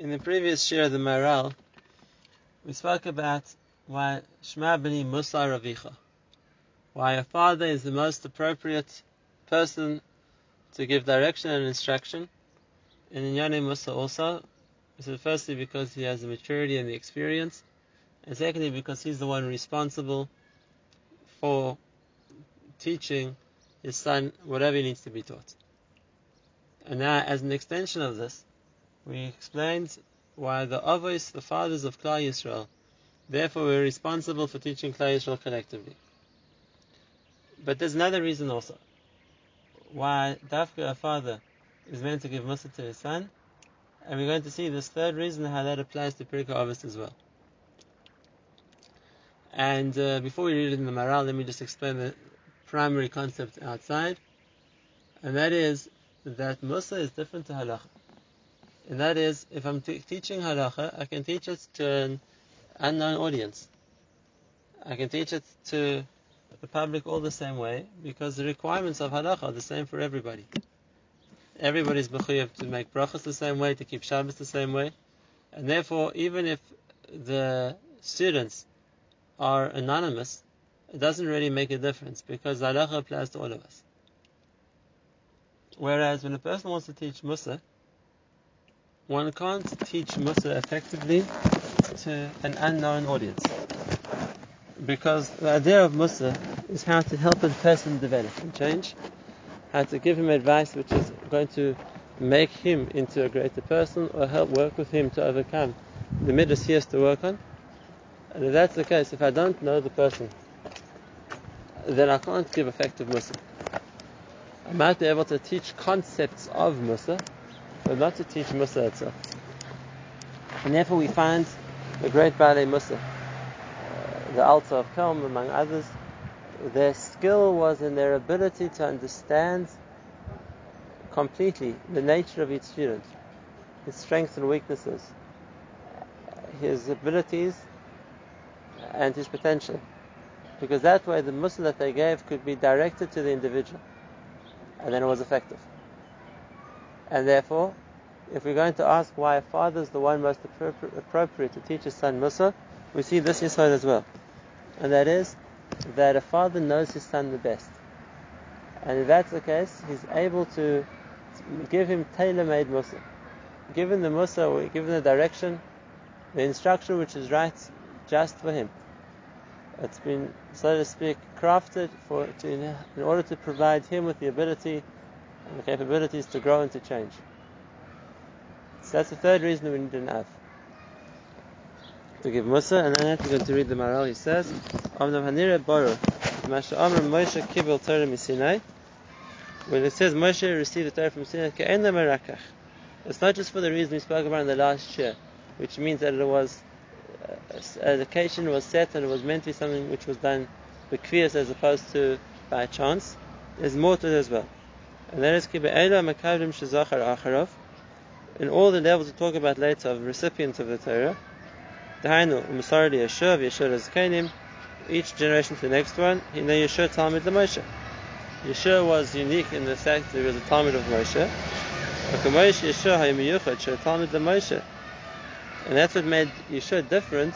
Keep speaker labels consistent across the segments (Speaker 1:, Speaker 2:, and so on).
Speaker 1: In the previous share of the Maharal, we spoke about why Shema B'ni Musar Ravicha, why a father is the most appropriate person to give direction and instruction. And in Yane Musar also, so firstly because he has the maturity and the experience, and secondly because he's the one responsible for teaching his son whatever he needs to be taught. And now, as an extension of this, we explained why the Avos, the fathers of Klal Yisrael, therefore were responsible for teaching Klal Yisrael collectively. But there's another reason also why Dafka, a father, is meant to give Musar to his son, and we're going to see this third reason how that applies to Pirkei Avos as well. And uh, before we read it in the Maharal, let me just explain the primary concept outside, and that is that Musar is different to Halacha. And that is, if I'm teaching Halacha, I can teach it to an unknown audience. I can teach it to the public all the same way because the requirements of Halacha are the same for everybody. Everybody's mechuyev to make brachas the same way, to keep Shabbos the same way, and therefore, even if the students are anonymous, it doesn't really make a difference because halacha applies to all of us. Whereas when a person wants to teach Musar, one can't teach Musar effectively to an unknown audience. Because the idea of Musar is how to help a person develop and change, how to give him advice which is going to make him into a greater person or help work with him to overcome the midas he has to work on. And if that's the case, if I don't know the person, then I can't give effective Musar. I might be able to teach concepts of Musar, but not to teach Musar itself. And therefore we find the great Baalei Musar, uh, the Alter of Kelm among others, their skill was in their ability to understand completely the nature of each student, his strengths and weaknesses, his abilities and his potential. Because that way the Musar that they gave could be directed to the individual and then it was effective. And therefore, if we're going to ask why a father is the one most appropriate to teach his son Musar, we see this insight as well. And that is that a father knows his son the best. And if that's the case, he's able to give him tailor-made Musar. Given the Musar, given the direction, the instruction which is right just for him. It's been, so to speak, crafted for to, in order to provide him with the ability and the capabilities to grow and to change. So that's the third reason we need an Av. To give Musar, and then we're going to read the Maharal. He says, "Amnam hanira baru, Masha Amr Moshe kibel Torah misinai." When it says Moshe received the Torah from Sinai, ke'ena merakach. It's not just for the reason we spoke about in the last year, which means that it was uh, an occasion was set and it was meant to be something which was done bekvias as opposed to by chance. There's more to it as well. And that is kibe'ela makavdim shezachar acharov. In all the levels we talk about later of recipients of the Torah, Dahainu umasarli Yeshua, Yeshua Zakanim, each generation to the next one, he know Yeshua Talmud the Moshe. Yeshua was unique in the fact that he was a Talmud of Moshe. And that's what made Yeshua different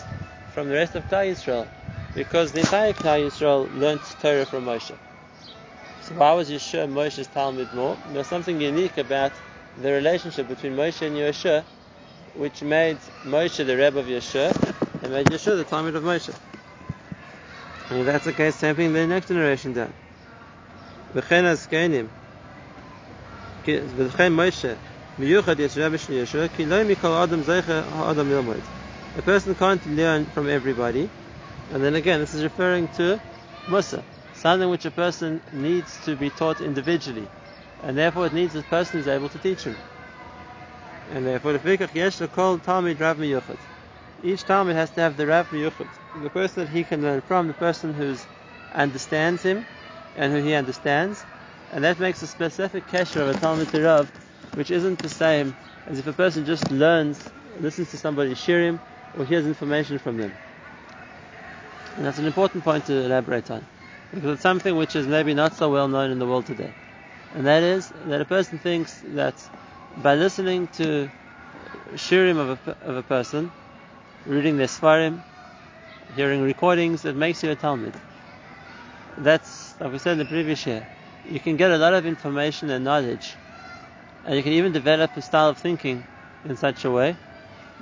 Speaker 1: from the rest of Klal Yisrael, because the entire Klal Yisrael learnt Torah from Moshe. So why was Yeshua Moshe's Talmud more? There's something unique about the relationship between Moshe and Yeshua, which made Moshe the Rebbe of Yeshua, and made Yeshua the Talmud of Moshe. And if that's the case, same thing the next generation done. V'chen azkenim, v'chen Moshe, a person can't learn from everybody. And then again, this is referring to Musar, something which a person needs to be taught individually. And therefore it needs a person who's able to teach him. And therefore, the call Talmud Rav Miyuchad. Each Talmud has to have the Rav Miyuchad, the person that he can learn from, the person who understands him and who he understands. And that makes a specific kesher of a Talmud to Rav which isn't the same as if a person just learns, listens to somebody shiurim, or hears information from them. And that's an important point to elaborate on, because it's something which is maybe not so well known in the world today. And that is that a person thinks that by listening to shiurim of a, of a person, reading their svarim, hearing recordings, it makes you a Talmud. That's, like we said in the previous year, you can get a lot of information and knowledge, and you can even develop a style of thinking in such a way,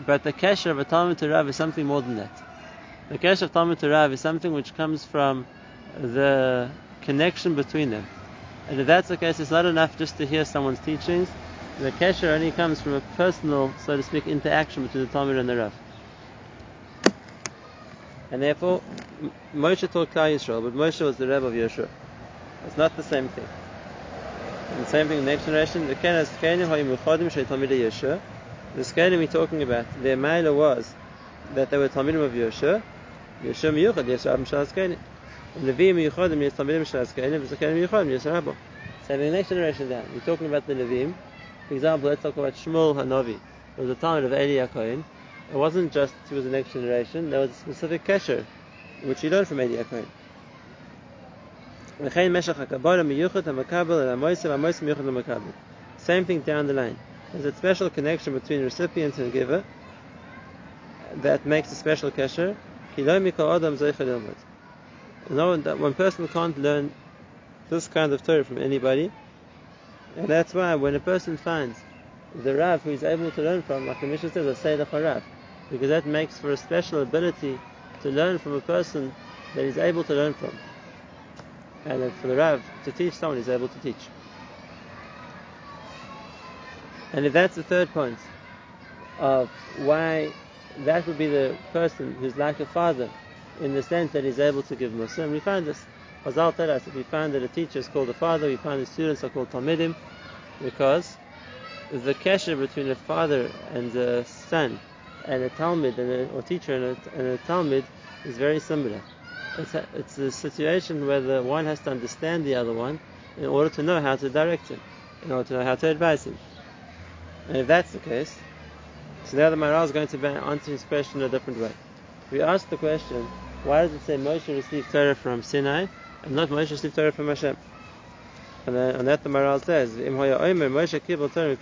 Speaker 1: but the kesher of a Talmud to Rav is something more than that. The kesher of Talmud to Rav is something which comes from the connection between them. And if that's the case, it's not enough just to hear someone's teachings. The kesher only comes from a personal, so to speak, interaction between the Talmud and the Rav. And therefore, Moshe taught Klal Yisrael, but Moshe was the Rebbe of Yeshua. It's not the same thing. And the same thing in the next generation. The Kenas. The we're talking about, their Maila was that they were Talmidim of Yeshua. Yeshua Miyuchad, Yeshua Abim Shalas Yes Rabbo. So the next generation down, we're talking about the Levim. For example, let's talk about Shmuel Hanavi. It was the Talmud of Eli Hakohen. It wasn't just he was the next generation, there was a specific kesher, which he learned from Eli Hakohen. Same thing down the line. There's a special connection between recipient and giver that makes a special kesher. No, that one person can't learn this kind of Torah from anybody, and that's why when a person finds the Rav who is able to learn from, like the Mishnah says, a Seder Rav, because that makes for a special ability to learn from a person that is able to learn from and for the Rav to teach someone is able to teach. And if that's the third point of why that would be the person who's like a father in the sense that he's able to give Musar, and we find this. Chazal tell us that we find that a teacher is called a father, we find the students are called Talmidim, because the kesher between a father and a son, and a Talmud, and a, or teacher and a, and a Talmud, is very similar. It's a, it's a situation where the one has to understand the other one in order to know how to direct him, in order to know how to advise him. And if that's the case, so now the Maharal is going to answer his question in a different way. We ask the question, why does it say Moshe received Torah from Sinai and not Moshe received Torah from Hashem? And then, on that the Maharal says, Im Moshe kibel Torah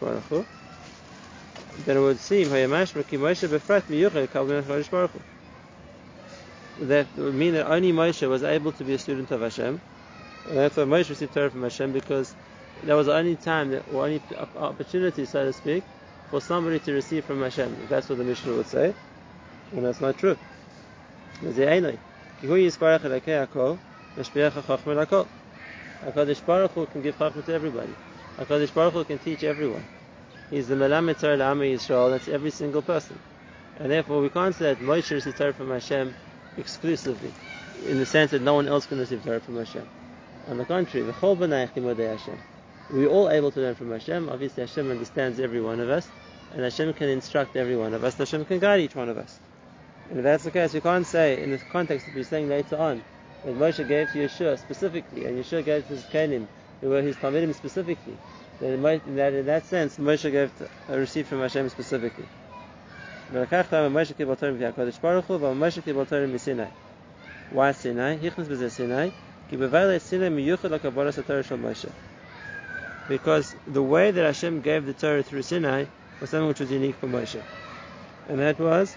Speaker 1: Baruch Hu, then it would seem Moshe that would mean that only Moshe was able to be a student of Hashem. And that's why Moshe received Torah from Hashem because that was the only time, that, or only opportunity, so to speak, for somebody to receive from Hashem. That's what the Mishnah would say. And that's not true. HaKadosh Baruch Hu can give Chachma to everybody. HaKadosh Baruch Hu can teach everyone. He's the Melamed Torah L'Amei Yisrael, that's every single person. And therefore we can't say that Moshe received Torah from Hashem exclusively, in the sense that no one else can receive Torah from Hashem. On the contrary, Hashem. We're all able to learn from Hashem. Obviously, Hashem understands every one of us, and Hashem can instruct every one of us. Hashem can guide each one of us. And if that's the case, you can't say in the context that we're saying later on that Moshe gave to Yeshua specifically, and Yeshua gave to his Kalim, who were his Talmidim specifically. Then in that, in that sense, Moshe gave to, uh, received from Hashem specifically. Why Sinai? Hichnas b'zeh Sinai. Because the way that Hashem gave the Torah through Sinai was something which was unique for Moshe. And that was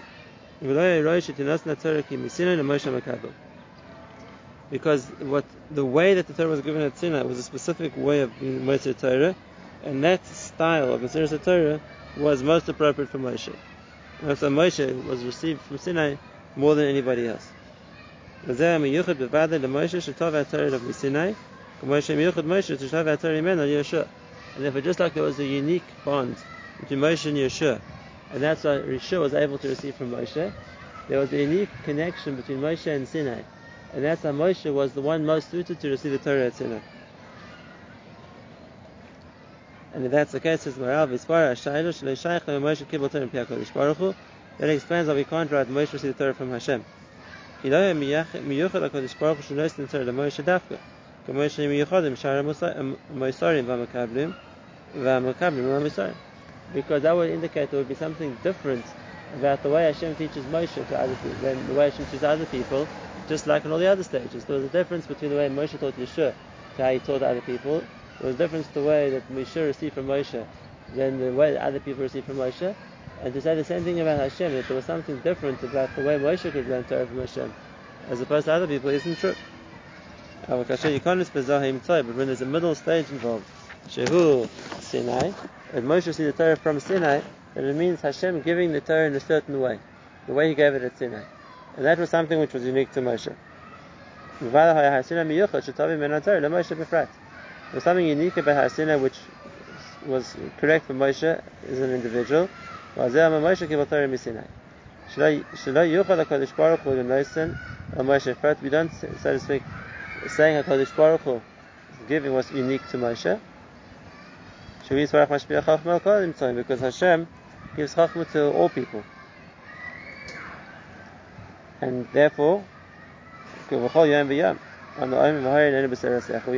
Speaker 1: because what the way that the Torah was given at Sinai was a specific way of being Moshe Torah, and that style of Mesiras Torah was most appropriate for Moshe. And so Moshe was received from Sinai more than anybody else. And therefore, just like there was a unique bond between Moshe and Yeshua, and that's why Yeshua was able to receive from Moshe, there was a unique connection between Moshe and Sinai, and that's why Moshe was the one most suited to receive the Torah at Sinai. And if that's the case, says Maharal Vispara Shailu Shalei Shaykh Moshe Kibbutz Torah Piyah Kodesh Baruch Hu. That explains why we can't write Moshe received the Torah from Hashem. Hilaya miyuchad HaKadosh Baruch Hu shenois the Torah Moshe because that would indicate there would be something different about the way Hashem teaches Moshe to other people than the way Hashem teaches other people, just like in all the other stages. There was a difference between the way Moshe taught Yeshua to how he taught other people. There was a difference the way that Moshe received from Moshe than the way that other people received from Moshe. And to say the same thing about Hashem, that there was something different about the way Moshe could learn Torah from Hashem, as opposed to other people, isn't true. But when there's a middle stage involved, Shehu Sinai, and Moshe received the Torah from Sinai, then it means Hashem giving the Torah in a certain way, the way He gave it at Sinai. And that was something which was unique to Moshe. There was something unique about Har Sinai which was correct for Moshe as an individual. We don't, so to speak, saying HaKadosh Baruch Hu giving was unique to Moshe. Because Hashem gives Chachma to all people. And therefore, we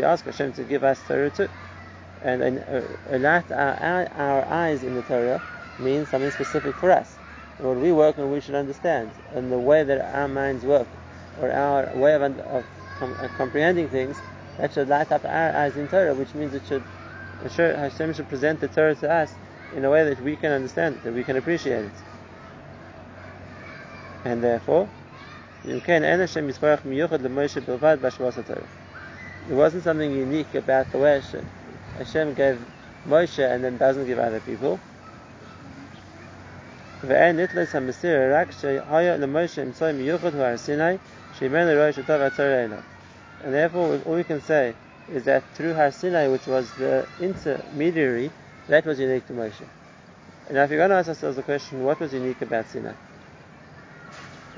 Speaker 1: ask Hashem to give us Torah too. And, and uh, our, our eyes in the Torah means something specific for us. What we work on, we should understand. And the way that our minds work, or our way of, of uh, comprehending things, that should light up our eyes in Torah, which means it should, Hashem should present the Torah to us in a way that we can understand that we can appreciate it. And therefore, it wasn't something unique about the way Hashem gave Moshe and then doesn't give other people. And therefore, all we can say is that through Har Sinai, which was the intermediary, that was unique to Moshe. And now, if you're going to ask ourselves the question, what was unique about Sinai?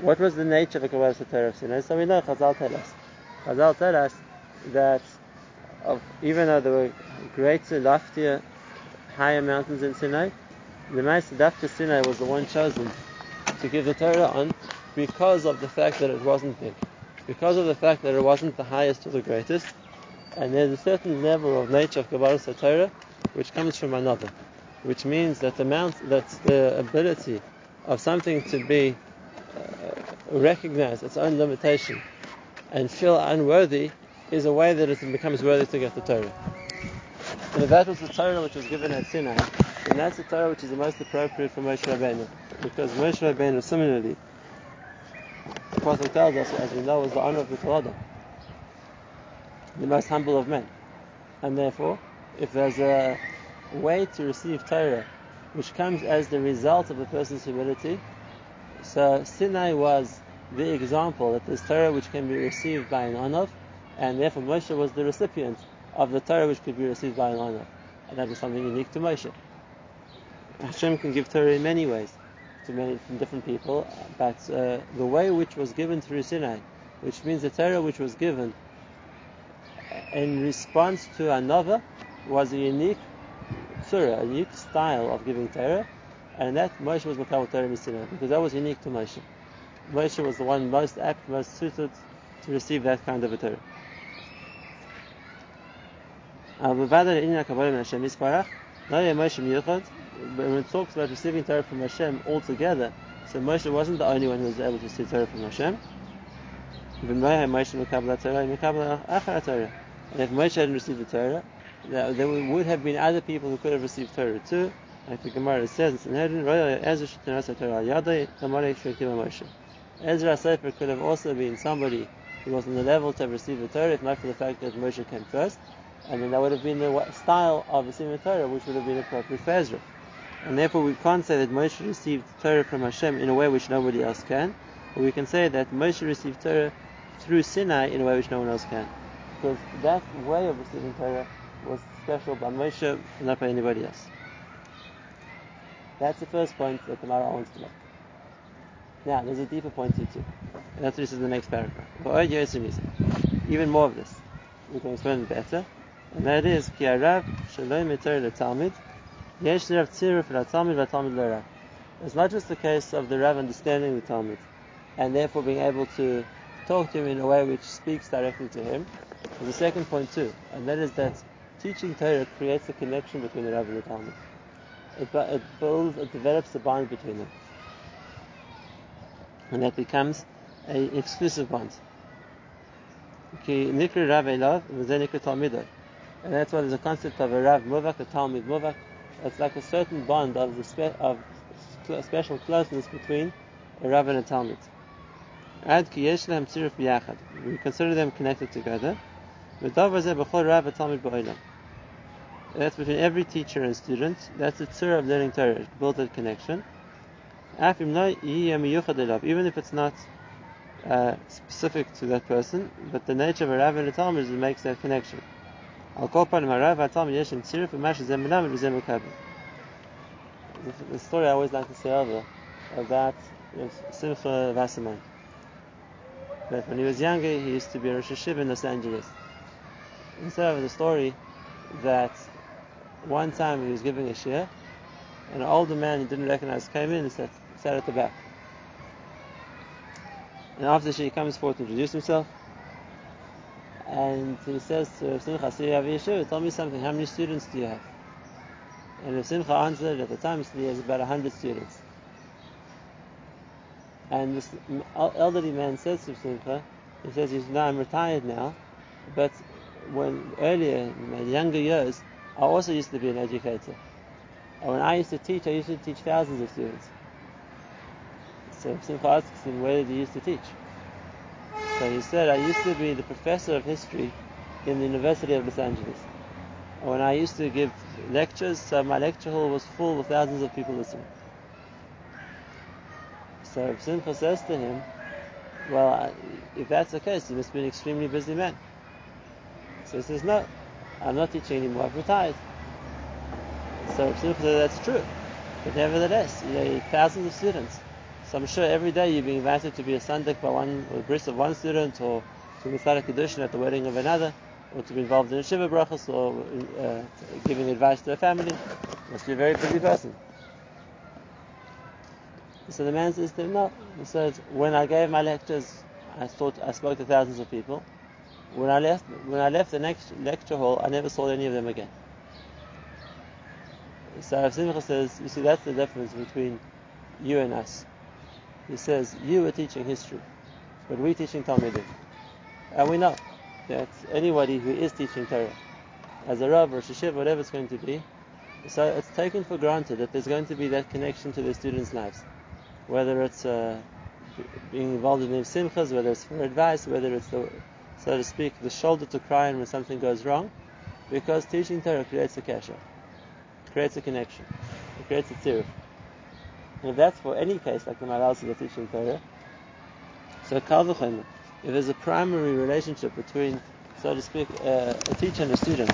Speaker 1: What was the nature of the Kabbalah Torah of Sinai? So we know Chazal tell us. Chazal tell us that of, even though there were greater, loftier, higher mountains in Sinai, the Dafka Sinai was the one chosen to give the Torah on because of the fact that it wasn't big, because of the fact that it wasn't the highest or the greatest, and there's a certain level of nature of Kabbalah Torah which comes from another, which means that the mount, that the ability of something to be uh, its own limitation and feel unworthy is a way that it becomes worthy to get the Torah. And that was the Torah which was given at Sinai, then that's the Torah which is the most appropriate for Moshe Rabbeinu. Because Moshe Rabbeinu, similarly, the Prophet tells us, as we know, was the honor of the Torah, the most humble of men. And therefore, if there's a way to receive Torah which comes as the result of a person's humility, so Sinai was the example that there's Torah which can be received by an Anav, and therefore Moshe was the recipient of the Torah which could be received by an Anav. And that was something unique to Moshe. Hashem can give Torah in many ways to many different people, but uh, the way which was given through Sinai, which means the Torah which was given in response to another, was a unique surah, a unique style of giving Torah, and that Moshe was Makabal Torah because that was unique to Moshe. Moshe was the one most apt, most suited to receive that kind of a Torah. When it talks about receiving Torah from Hashem altogether, so Moshe wasn't the only one who was able to receive Torah from Hashem. And if Moshe hadn't received the Torah, there would have been other people who could have received Torah too, like the Gemara says, Ezra Sefer could have also been somebody who was on the level to have received the Torah, if not for the fact that Moshe came first. And then that would have been the style of receiving the Torah, which would have been appropriate for Ezra. And therefore we can't say that Moshe received Torah from Hashem in a way which nobody else can. But we can say that Moshe received Torah through Sinai in a way which no one else can. Because that way of receiving Torah was special by Moshe, not by anybody else. That's the first point that the Maharal wants to make. Now, there's a deeper point here too. And that's what this is the next paragraph. Even more of this. We can explain it better. And that is, Ki Arav Shalom Talmid, Yesh Rav Tziruf Talmid Talmid. It's not just the case of the Rav understanding the Talmud and therefore being able to talk to him in a way which speaks directly to him. There's a second point too, and that is that teaching Torah creates a connection between the Rav and the Talmud. It, it builds, it develops a bond between them. And that becomes an exclusive bond. And that's why there's a concept of a Rav Muvak, a Talmud Muvak, It's like a certain bond of spe- of special closeness between a Rav and a Talmud. Ad ki yesh. We consider them connected together. That's between every teacher and student. That's the tzur of learning Torah. Build that connection. Even if it's not uh, specific to that person, but the nature of a Rav and a Talmud makes that connection. The story I always like to say over about Simcha Wasserman. That when he was younger, he used to be a Rosh Hashiva in Los Angeles. Instead of the story that one time he was giving a shiur, and an older man he didn't recognize came in and sat, sat at the back. And after the shiur, he comes forward to introduce himself, and he says to Simcha, "So you have a yeshiva? Tell me something. How many students do you have?" And Simcha answered at the time he has about hundred students. And this elderly man says to Simcha, he says, now I'm retired now, but when earlier in my younger years, I also used to be an educator. And when I used to teach, I used to teach thousands of students. So Simcha asks him, where did you used to teach? So he said, I used to be the professor of history in the University of Los Angeles. And when I used to give lectures, so my lecture hall was full with thousands of people listening. So Simcha says to him, well, if that's the case, you must be an extremely busy man. So he says, no, I'm not teaching anymore, I've retired. So Simcha says, that's true. But nevertheless, you know, thousands of students. So I'm sure every day you're being invited to be a sandik by one, or the bris of one student, or to be a Kedushin at the wedding of another, or to be involved in a Shiva brachas, or uh, giving advice to a family. Must be a very busy person. So the man says to him, no. He says, when I gave my lectures, I thought I spoke to thousands of people. When I left, when I left the next lecture hall, I never saw any of them again. So Rav Simcha says, you see, that's the difference between you and us. He says, you are teaching history, but we're teaching Talmidim. And we know that anybody who is teaching Torah, as a Rav or a Shishiv, whatever it's going to be, so it's taken for granted that there's going to be that connection to their students' lives. Whether it's uh, being involved in their simchas, whether it's for advice, whether it's the, so to speak, the shoulder to cry on when something goes wrong, because teaching Torah creates a kesher, creates a connection, it creates a tziruf. And if that's for any case, like the Maharal says, teaching Torah, so kal v'chomer, if there's a primary relationship between, so to speak, uh, a teacher and a student,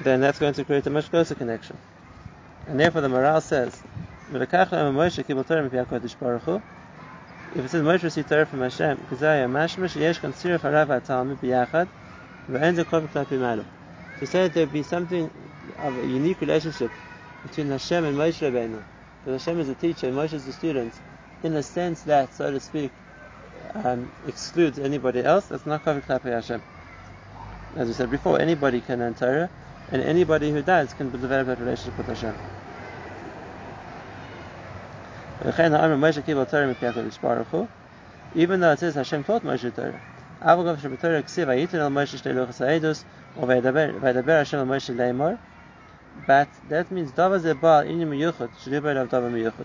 Speaker 1: then that's going to create a much closer connection. And therefore the Maharal says, if it says Moshe received Torah from Hashem, Kazaya Mashmash Yesh Kan Sirif Harav HaTalmud B'Yachad V'en Zekov Klapi Malu. To say that there would be something of a unique relationship between Hashem and Moshe Rabbeinu, that Hashem is a teacher and Moshe is a student, in a sense that, so to speak, um, excludes anybody else, that's not Klapi Klapi Hashem. As we said before, anybody can learn Torah, and anybody who does can develop that relationship with Hashem. Even though it says Hashem taught Moshe Torah, Avagav Shabbatorah Ksiv Ayitin El Moshe Shtei Luchas Ha'edus or Vaydaber Hashem El Moshe Leimor. But that means Dava Zebal Inim Miyuchot Shlibar of Dava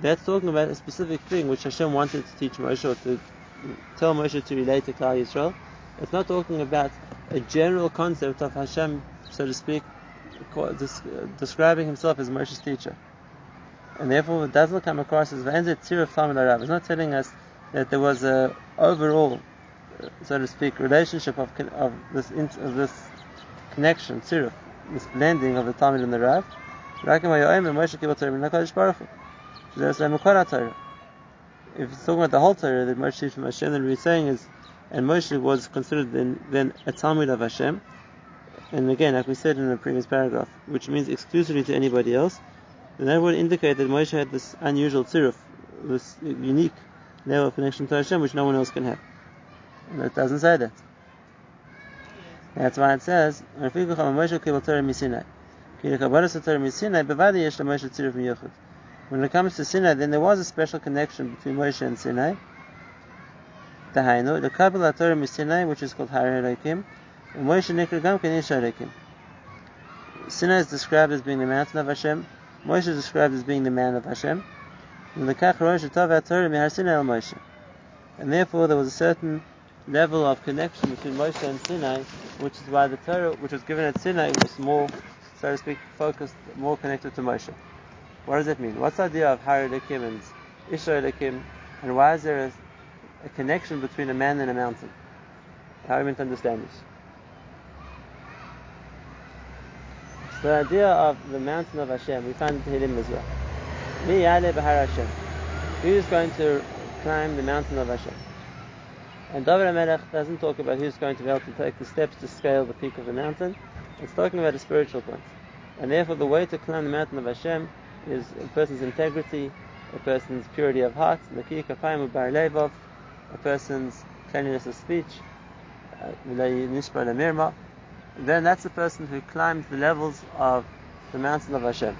Speaker 1: that's talking about a specific thing which Hashem wanted to teach Moshe or to tell Moshe to relate to Klal Yisrael. It's not talking about a general concept of Hashem so to speak describing himself as Moshe's teacher and therefore it doesn't come across as V'enzet Tziruf Talmud Arav. It's not telling us that there was a overall, uh, so to speak, relationship of of this of this connection, Tziruf, this blending of the Talmud and the Rav. If it's talking about the whole Torah that Moshe from Hashem, then we're saying is, and Moshe was considered then, then a Talmud of Hashem, and again, like we said in the previous paragraph, which means exclusively to anybody else, then that would indicate that Moshe had this unusual tziruf, this unique level of connection to Hashem, which no one else can have. And it doesn't say that. That's why it says, When it comes to Sinai, then there was a special connection between Moshe and Sinai. The Kabbalah Torah Sinai, which is called Har Elokim, and Moshe Nikra Gam Sinai is described as being the mountain of Hashem. Moshe is described as being the man of Hashem. And the at Torah Moshe, and therefore there was a certain level of connection between Moshe and Sinai, which is why the Torah, which was given at Sinai, was more, so to speak, focused, more connected to Moshe. What does that mean? What's the idea of Har Elokim and Isha and why is there a, a, connection between a man and a mountain? How are we meant to understand this? The idea of the mountain of Hashem, we find it in as well. Mi Yale Bahar Hashem. Who is going to climb the mountain of Hashem? And David HaMelech doesn't talk about who's going to be able to take the steps to scale the peak of the mountain. It's talking about a spiritual point. And therefore the way to climb the mountain of Hashem is a person's integrity, a person's purity of heart, a person's cleanliness of speech, uh, then that's the person who climbed the levels of the mountain of Hashem.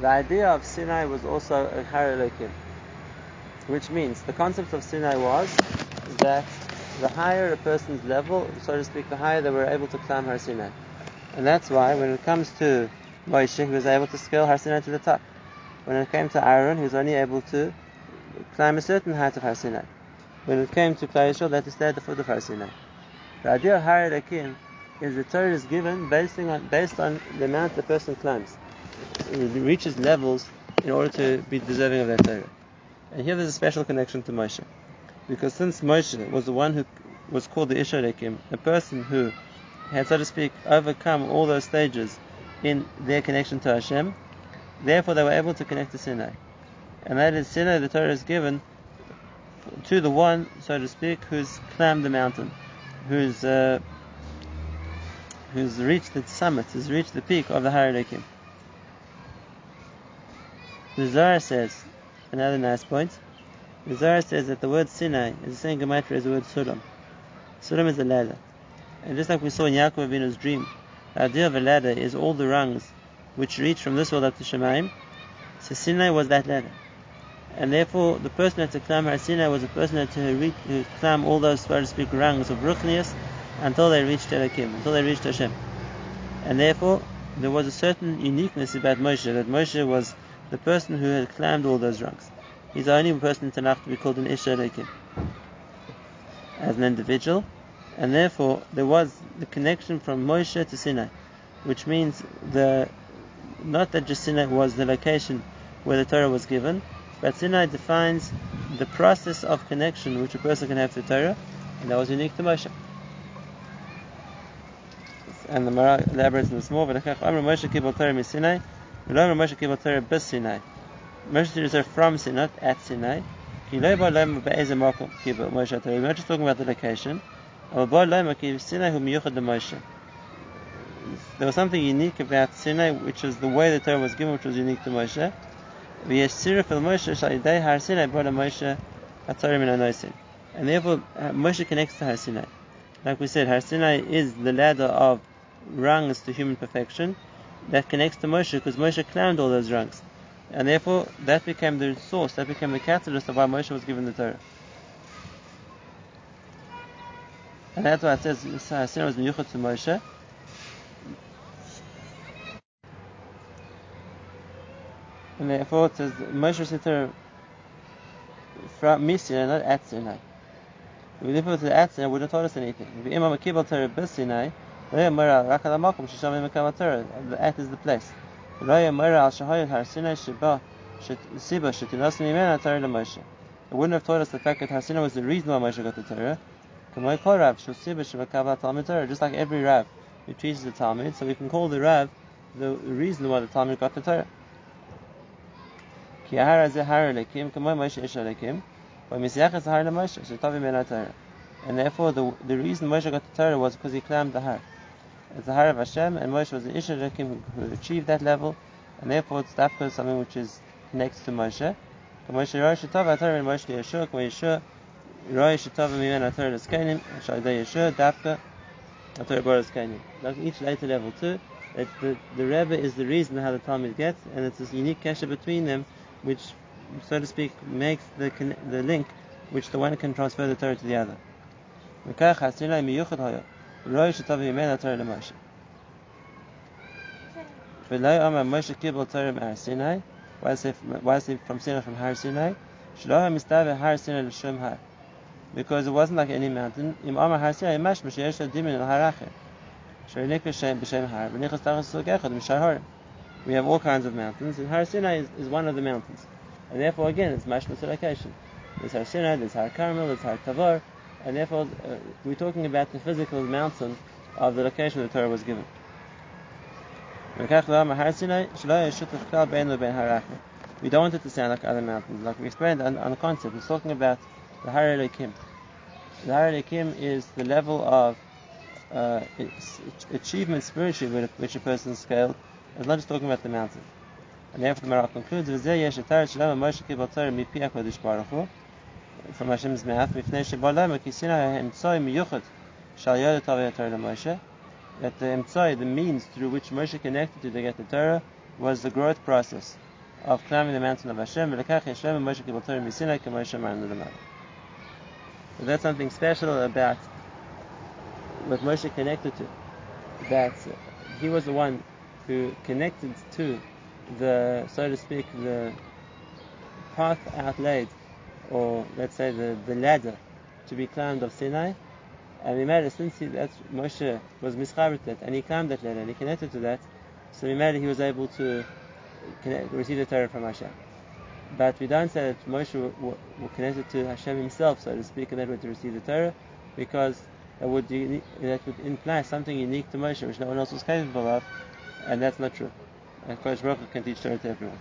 Speaker 1: The idea of Sinai was also a Har which means the concept of Sinai was that the higher a person's level, so to speak, the higher they were able to climb Har Sinai. And that's why when it comes to Moshe, he was able to scale Har Sinai to the top. When it came to Aaron, he was only able to climb a certain height of Har Sinai. When it came to Klal Yisrael, they had to stay at the foot of Har Sinai. The idea of Har Elokim is the Torah is given based on, based on the amount the person climbs. It reaches levels in order to be deserving of that Torah. And here there's a special connection to Moshe. Because since Moshe was the one who was called the Isha Elokim, a person who had, so to speak, overcome all those stages in their connection to Hashem. Therefore, they were able to connect to Sinai. And that is Sinai, the Torah is given to the one, so to speak, who's climbed the mountain, who's uh, who's reached the summit, who's reached the peak of the Har The Zohar says, another nice point, the Zohar says that the word Sinai is the same gematria as the word Sulam. Sulam is a ladder. And just like we saw in Yaakov Avinu's dream, the idea of a ladder is all the rungs which reach from this world up to Shemaim. So Sinai was that ladder. And therefore, the person that to climb Har Sinai was the person that to reach, climb all those, so to speak, rungs of Ruchnius until they reached Elohim, until they reached Hashem. And therefore, there was a certain uniqueness about Moshe, that Moshe was the person who had climbed all those rungs. He's the only person in Tanakh to be called an Ish Elohim. As an individual, and therefore there was the connection from Moshe to Sinai, which means the not that just Sinai was the location where the Torah was given, but Sinai defines the process of connection which a person can have to Torah, and that was unique to Moshe. And the Maharal elaborates on this more. But Moshe kibul Torah Sinai, Moshe kibul Torah bis Sinai. Moshe is from Sinai, not at Sinai. We're not just talking about the location. There was something unique about Sinai, which is the way the Torah was given, which was unique to Moshe. And therefore, uh, Moshe connects to Har Sinai. Like we said, Har Sinai is the ladder of rungs to human perfection that connects to Moshe because Moshe climbed all those rungs. And therefore, that became the source, that became the catalyst of why Moshe was given the Torah. And that's why it says Sinai was miyuchot to Moshe. And therefore it says Moshe received Torah from Sinai, not at Sinai. If we live with the at Sinai, would have taught us anything. If Imam Akibal Torah bis Sinai, the at is the place. It wouldn't have taught us the fact that Har Sinai was the reason why Moshe got the Torah. Just like every Rav who teaches the Talmud, so we can call the Rav the reason why the Talmud got the Torah. And therefore, the, the reason Moshe got the Torah was because he climbed the Har. It's the Har of Hashem, and Moshe was the Ish who, achieved that level, and therefore it's dafka something which is next to Moshe. Moshe Rosh Tov Torah and Moshe Yeshua, Yeshua Roy Shetava Mimen Atar Eskenim, Shaydei Yeshua, Dafka, Atar Bar Eskenim. Like each later level too, that the, the Rebbe is the reason how the Talmud gets, and it's this unique kesher between them, which, so to speak, makes the the link, which the one can transfer the Torah to the other. V'lo Amar Moshe Torah Sinai. Why is from Sinai from Har Sinai? Mistave Har Sinai Har. Because it wasn't like any mountain. Im Amar Har Sinai Mash M'Sheyesh Dimin El Harachem. Shreinik B'Shem Har. V'Nichas Tachas. We have all kinds of mountains, and Har Sinai is, is one of the mountains. And therefore, again, it's mashmas location. There's Har Sinai, there's Har Carmel, there's Har Tavor, and therefore uh, we're talking about the physical mountain of the location the Torah was given. We don't want it to sound like other mountains. Like we explained on, on the concept, we're talking about the Har Elokim. The Har Elokim is the level of uh, achievement spiritually which a person scaled. It's not just talking about the mountain. And therefore the Maharal concludes, From Hashem's mouth, "Mifnei shebalem kisina ha'emtzoi miyuchot shal yodet Torah Moshe." That the emtzoi, the means through which Moshe connected to the get the Torah, was the growth process of climbing the mountain of Hashem. V'lekach Hashem Moshe kibal Torah misina k'Moshe Mar So that's something special about what Moshe connected to. That he was the one who connected to the, so to speak, the path outlaid, or let's say the, the ladder to be climbed of Sinai. And we made it since he, that's Moshe was mischaber that, and he climbed that ladder and he connected to that, so we made he was able to connect, receive the Torah from Hashem. But we don't say that Moshe was connected to Hashem himself, so to speak, and that to receive the Torah, because that would, that would imply something unique to Moshe, which no one else was capable of, and that's not true. And Kodesh Baruch can teach Torah to everyone.